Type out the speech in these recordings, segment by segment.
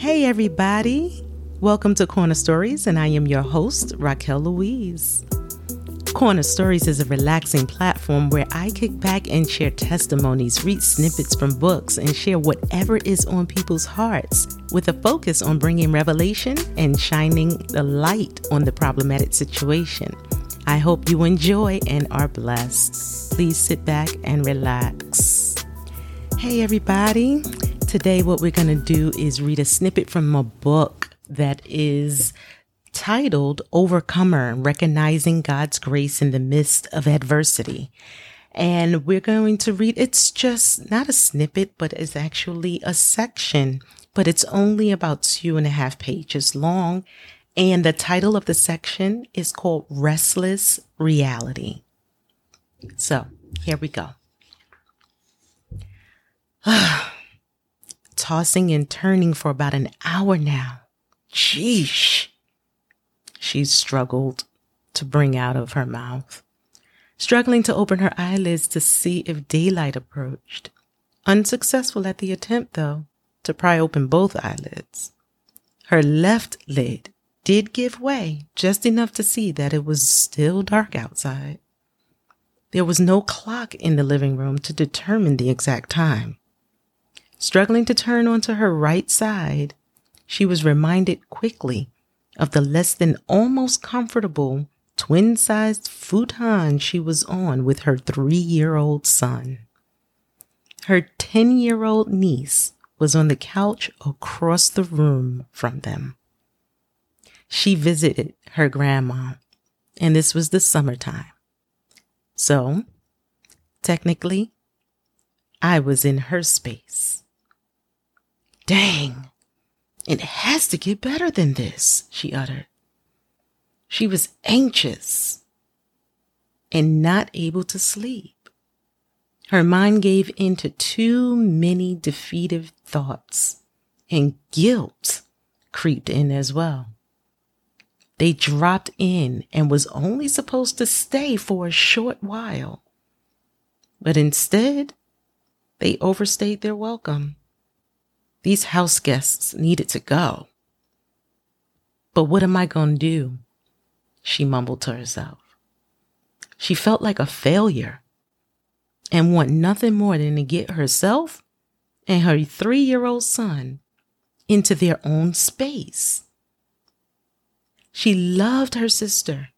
Hey, everybody. Welcome to Corner Stories, and I am your host, Racquel Louise. Corner Stories is a relaxing platform where I kick back and share testimonies, read snippets from books, and share whatever is on people's hearts with a focus on bringing revelation and shining the light on the problematic situation. I hope you enjoy and are blessed. Please sit back and relax. Hey, everybody. Today, what we're going to do is read a snippet from a book that is titled Overcomer Recognizing God's Grace in the Midst of Adversity. And we're going to read, it's just not a snippet, but it's actually a section, but it's only about two and a half pages long. And the title of the section is called Restless Reality. So here we go. Tossing and turning for about an hour now. Sheesh she struggled to bring out of her mouth, struggling to open her eyelids to see if daylight approached. Unsuccessful at the attempt, though, to pry open both eyelids. Her left lid did give way just enough to see that it was still dark outside. There was no clock in the living room to determine the exact time. Struggling to turn onto her right side, she was reminded quickly of the less than almost comfortable twin sized futon she was on with her three year old son. Her 10 year old niece was on the couch across the room from them. She visited her grandma, and this was the summertime. So, technically, I was in her space. Dang, it has to get better than this, she uttered. She was anxious and not able to sleep. Her mind gave in to too many defeative thoughts, and guilt creeped in as well. They dropped in and was only supposed to stay for a short while. But instead, they overstayed their welcome. These house guests needed to go. But what am I going to do? She mumbled to herself. She felt like a failure and want nothing more than to get herself and her three year old son into their own space. She loved her sister.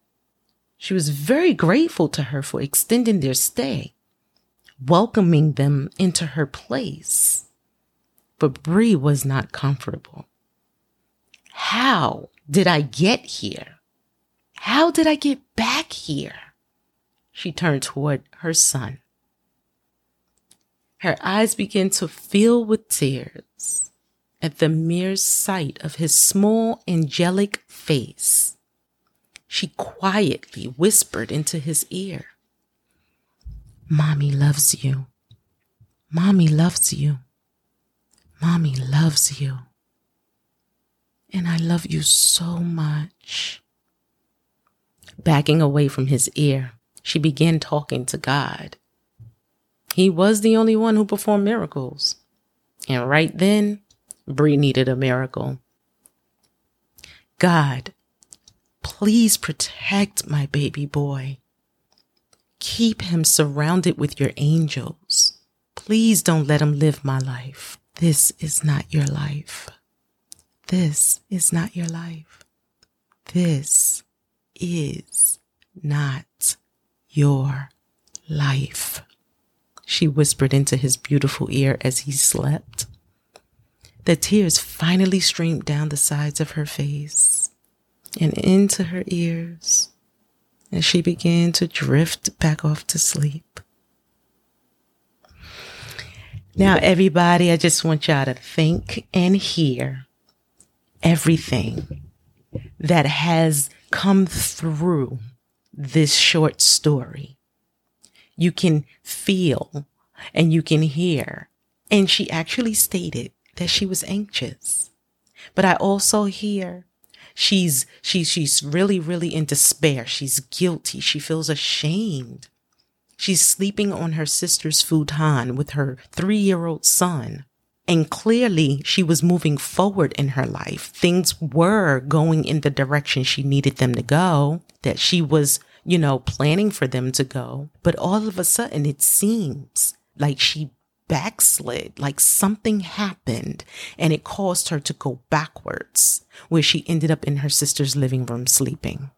She was very grateful to her for extending their stay, welcoming them into her place but Brie was not comfortable. How did I get here? How did I get back here? She turned toward her son. Her eyes began to fill with tears at the mere sight of his small angelic face. She quietly whispered into his ear, Mommy loves you. Mommy loves you. Mommy loves you. And I love you so much. Backing away from his ear, she began talking to God. He was the only one who performed miracles. And right then, Brie needed a miracle. God, please protect my baby boy. Keep him surrounded with your angels. Please don't let him live my life. This is not your life. This is not your life. This is not your life. She whispered into his beautiful ear as he slept. The tears finally streamed down the sides of her face and into her ears, and she began to drift back off to sleep. Now, everybody, I just want y'all to think and hear everything that has come through this short story. You can feel and you can hear. And she actually stated that she was anxious. But I also hear she's, she's, she's really, really in despair. She's guilty. She feels ashamed. She's sleeping on her sister's futon with her three year old son. And clearly she was moving forward in her life. Things were going in the direction she needed them to go, that she was, you know, planning for them to go. But all of a sudden it seems like she backslid, like something happened and it caused her to go backwards, where she ended up in her sister's living room sleeping.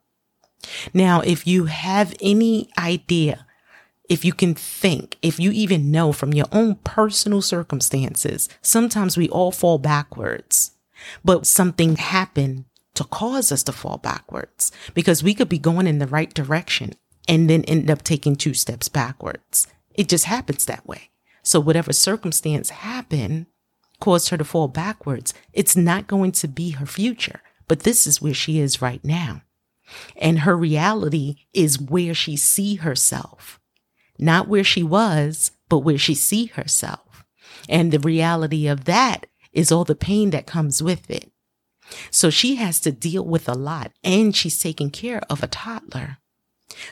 Now, if you have any idea if you can think, if you even know from your own personal circumstances, sometimes we all fall backwards, but something happened to cause us to fall backwards because we could be going in the right direction and then end up taking two steps backwards. It just happens that way. So whatever circumstance happened caused her to fall backwards. It's not going to be her future, but this is where she is right now. And her reality is where she see herself not where she was, but where she see herself. And the reality of that is all the pain that comes with it. So she has to deal with a lot and she's taking care of a toddler.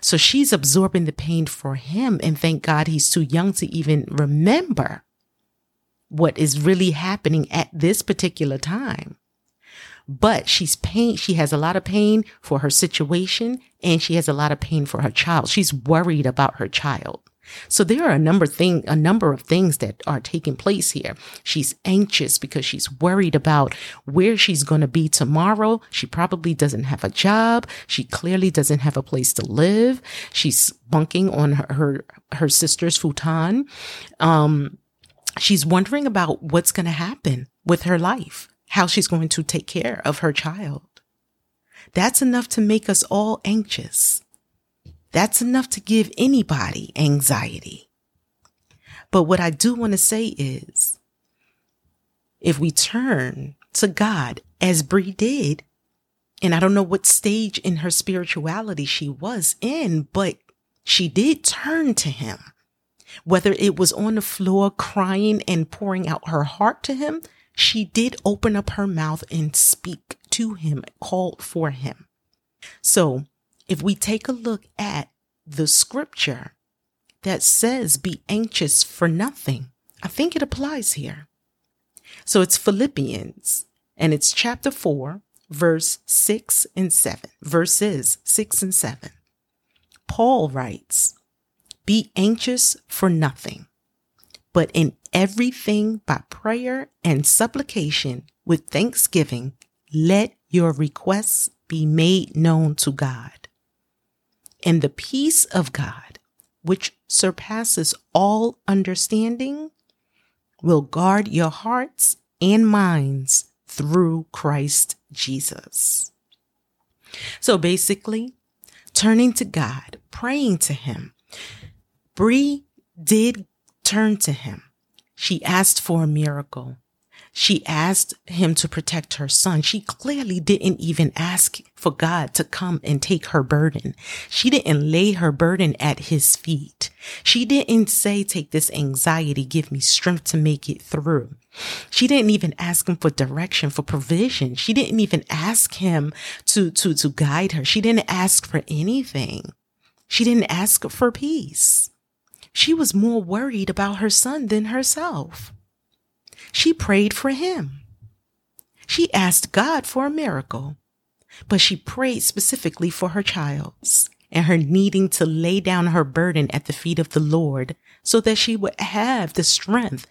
So she's absorbing the pain for him. And thank God he's too young to even remember what is really happening at this particular time but she's pain. She has a lot of pain for her situation and she has a lot of pain for her child. She's worried about her child. So there are a number thing, a number of things that are taking place here. She's anxious because she's worried about where she's going to be tomorrow. She probably doesn't have a job. She clearly doesn't have a place to live. She's bunking on her, her, her sister's futon. Um, she's wondering about what's going to happen with her life how she's going to take care of her child. That's enough to make us all anxious. That's enough to give anybody anxiety. But what I do want to say is if we turn to God as Brie did, and I don't know what stage in her spirituality she was in, but she did turn to him. Whether it was on the floor crying and pouring out her heart to him, she did open up her mouth and speak to him, call for him. So if we take a look at the scripture that says, be anxious for nothing, I think it applies here. So it's Philippians and it's chapter 4, verse 6 and 7, verses 6 and 7. Paul writes, Be anxious for nothing, but in everything by prayer and supplication with thanksgiving, let your requests be made known to God. And the peace of God, which surpasses all understanding, will guard your hearts and minds through Christ Jesus. So basically, turning to God, praying to Him. Brie did turn to him. She asked for a miracle. She asked him to protect her son. She clearly didn't even ask for God to come and take her burden. She didn't lay her burden at his feet. She didn't say, take this anxiety, give me strength to make it through. She didn't even ask him for direction, for provision. She didn't even ask him to, to, to guide her. She didn't ask for anything. She didn't ask for peace. She was more worried about her son than herself. She prayed for him. She asked God for a miracle, but she prayed specifically for her child's and her needing to lay down her burden at the feet of the Lord so that she would have the strength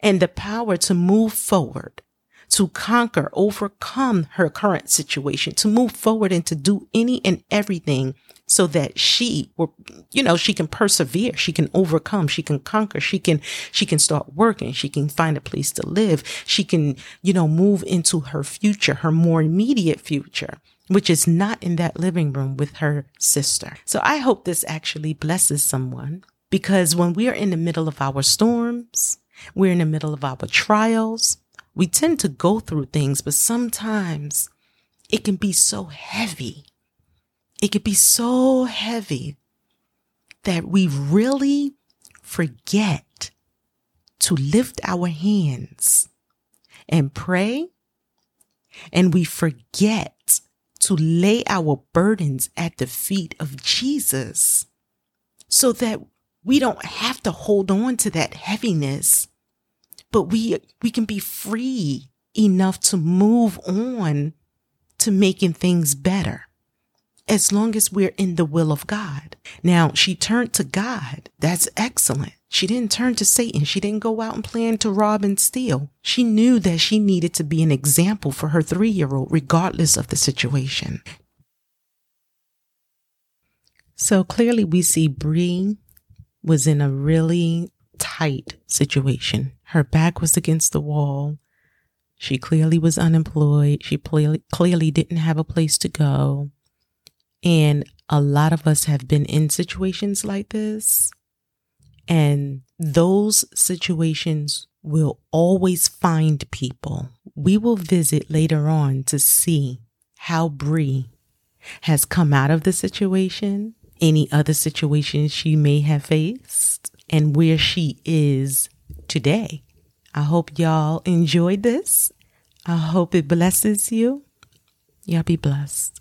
and the power to move forward, to conquer, overcome her current situation, to move forward and to do any and everything so that she will, you know, she can persevere, she can overcome, she can conquer, she can, she can start working, she can find a place to live, she can, you know, move into her future, her more immediate future which is not in that living room with her sister. So I hope this actually blesses someone because when we are in the middle of our storms, we're in the middle of our trials, we tend to go through things, but sometimes it can be so heavy it could be so heavy that we really forget to lift our hands and pray. And we forget to lay our burdens at the feet of Jesus so that we don't have to hold on to that heaviness but we we can be free enough to move on to making things better as long as we're in the will of God. Now, she turned to God. That's excellent. She didn't turn to Satan. She didn't go out and plan to rob and steal. She knew that she needed to be an example for her three year old, regardless of the situation. So clearly, we see Brie was in a really tight situation. Her back was against the wall. She clearly was unemployed. She clearly didn't have a place to go. And a lot of us have been in situations like this. And those situations will always find people. We will visit later on to see how Brie has come out of the situation, any other situations she may have faced, and where she is today. I hope y'all enjoyed this. I hope it blesses you. Y'all be blessed.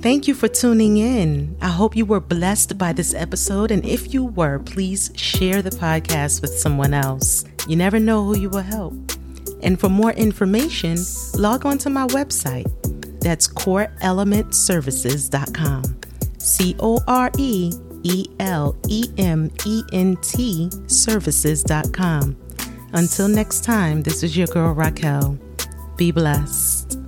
Thank you for tuning in. I hope you were blessed by this episode. And if you were, please share the podcast with someone else. You never know who you will help. And for more information, log on to my website. That's coreelementservices.com. C O R E E L E M E N T services.com. Until next time, this is your girl Racquel. Be blessed.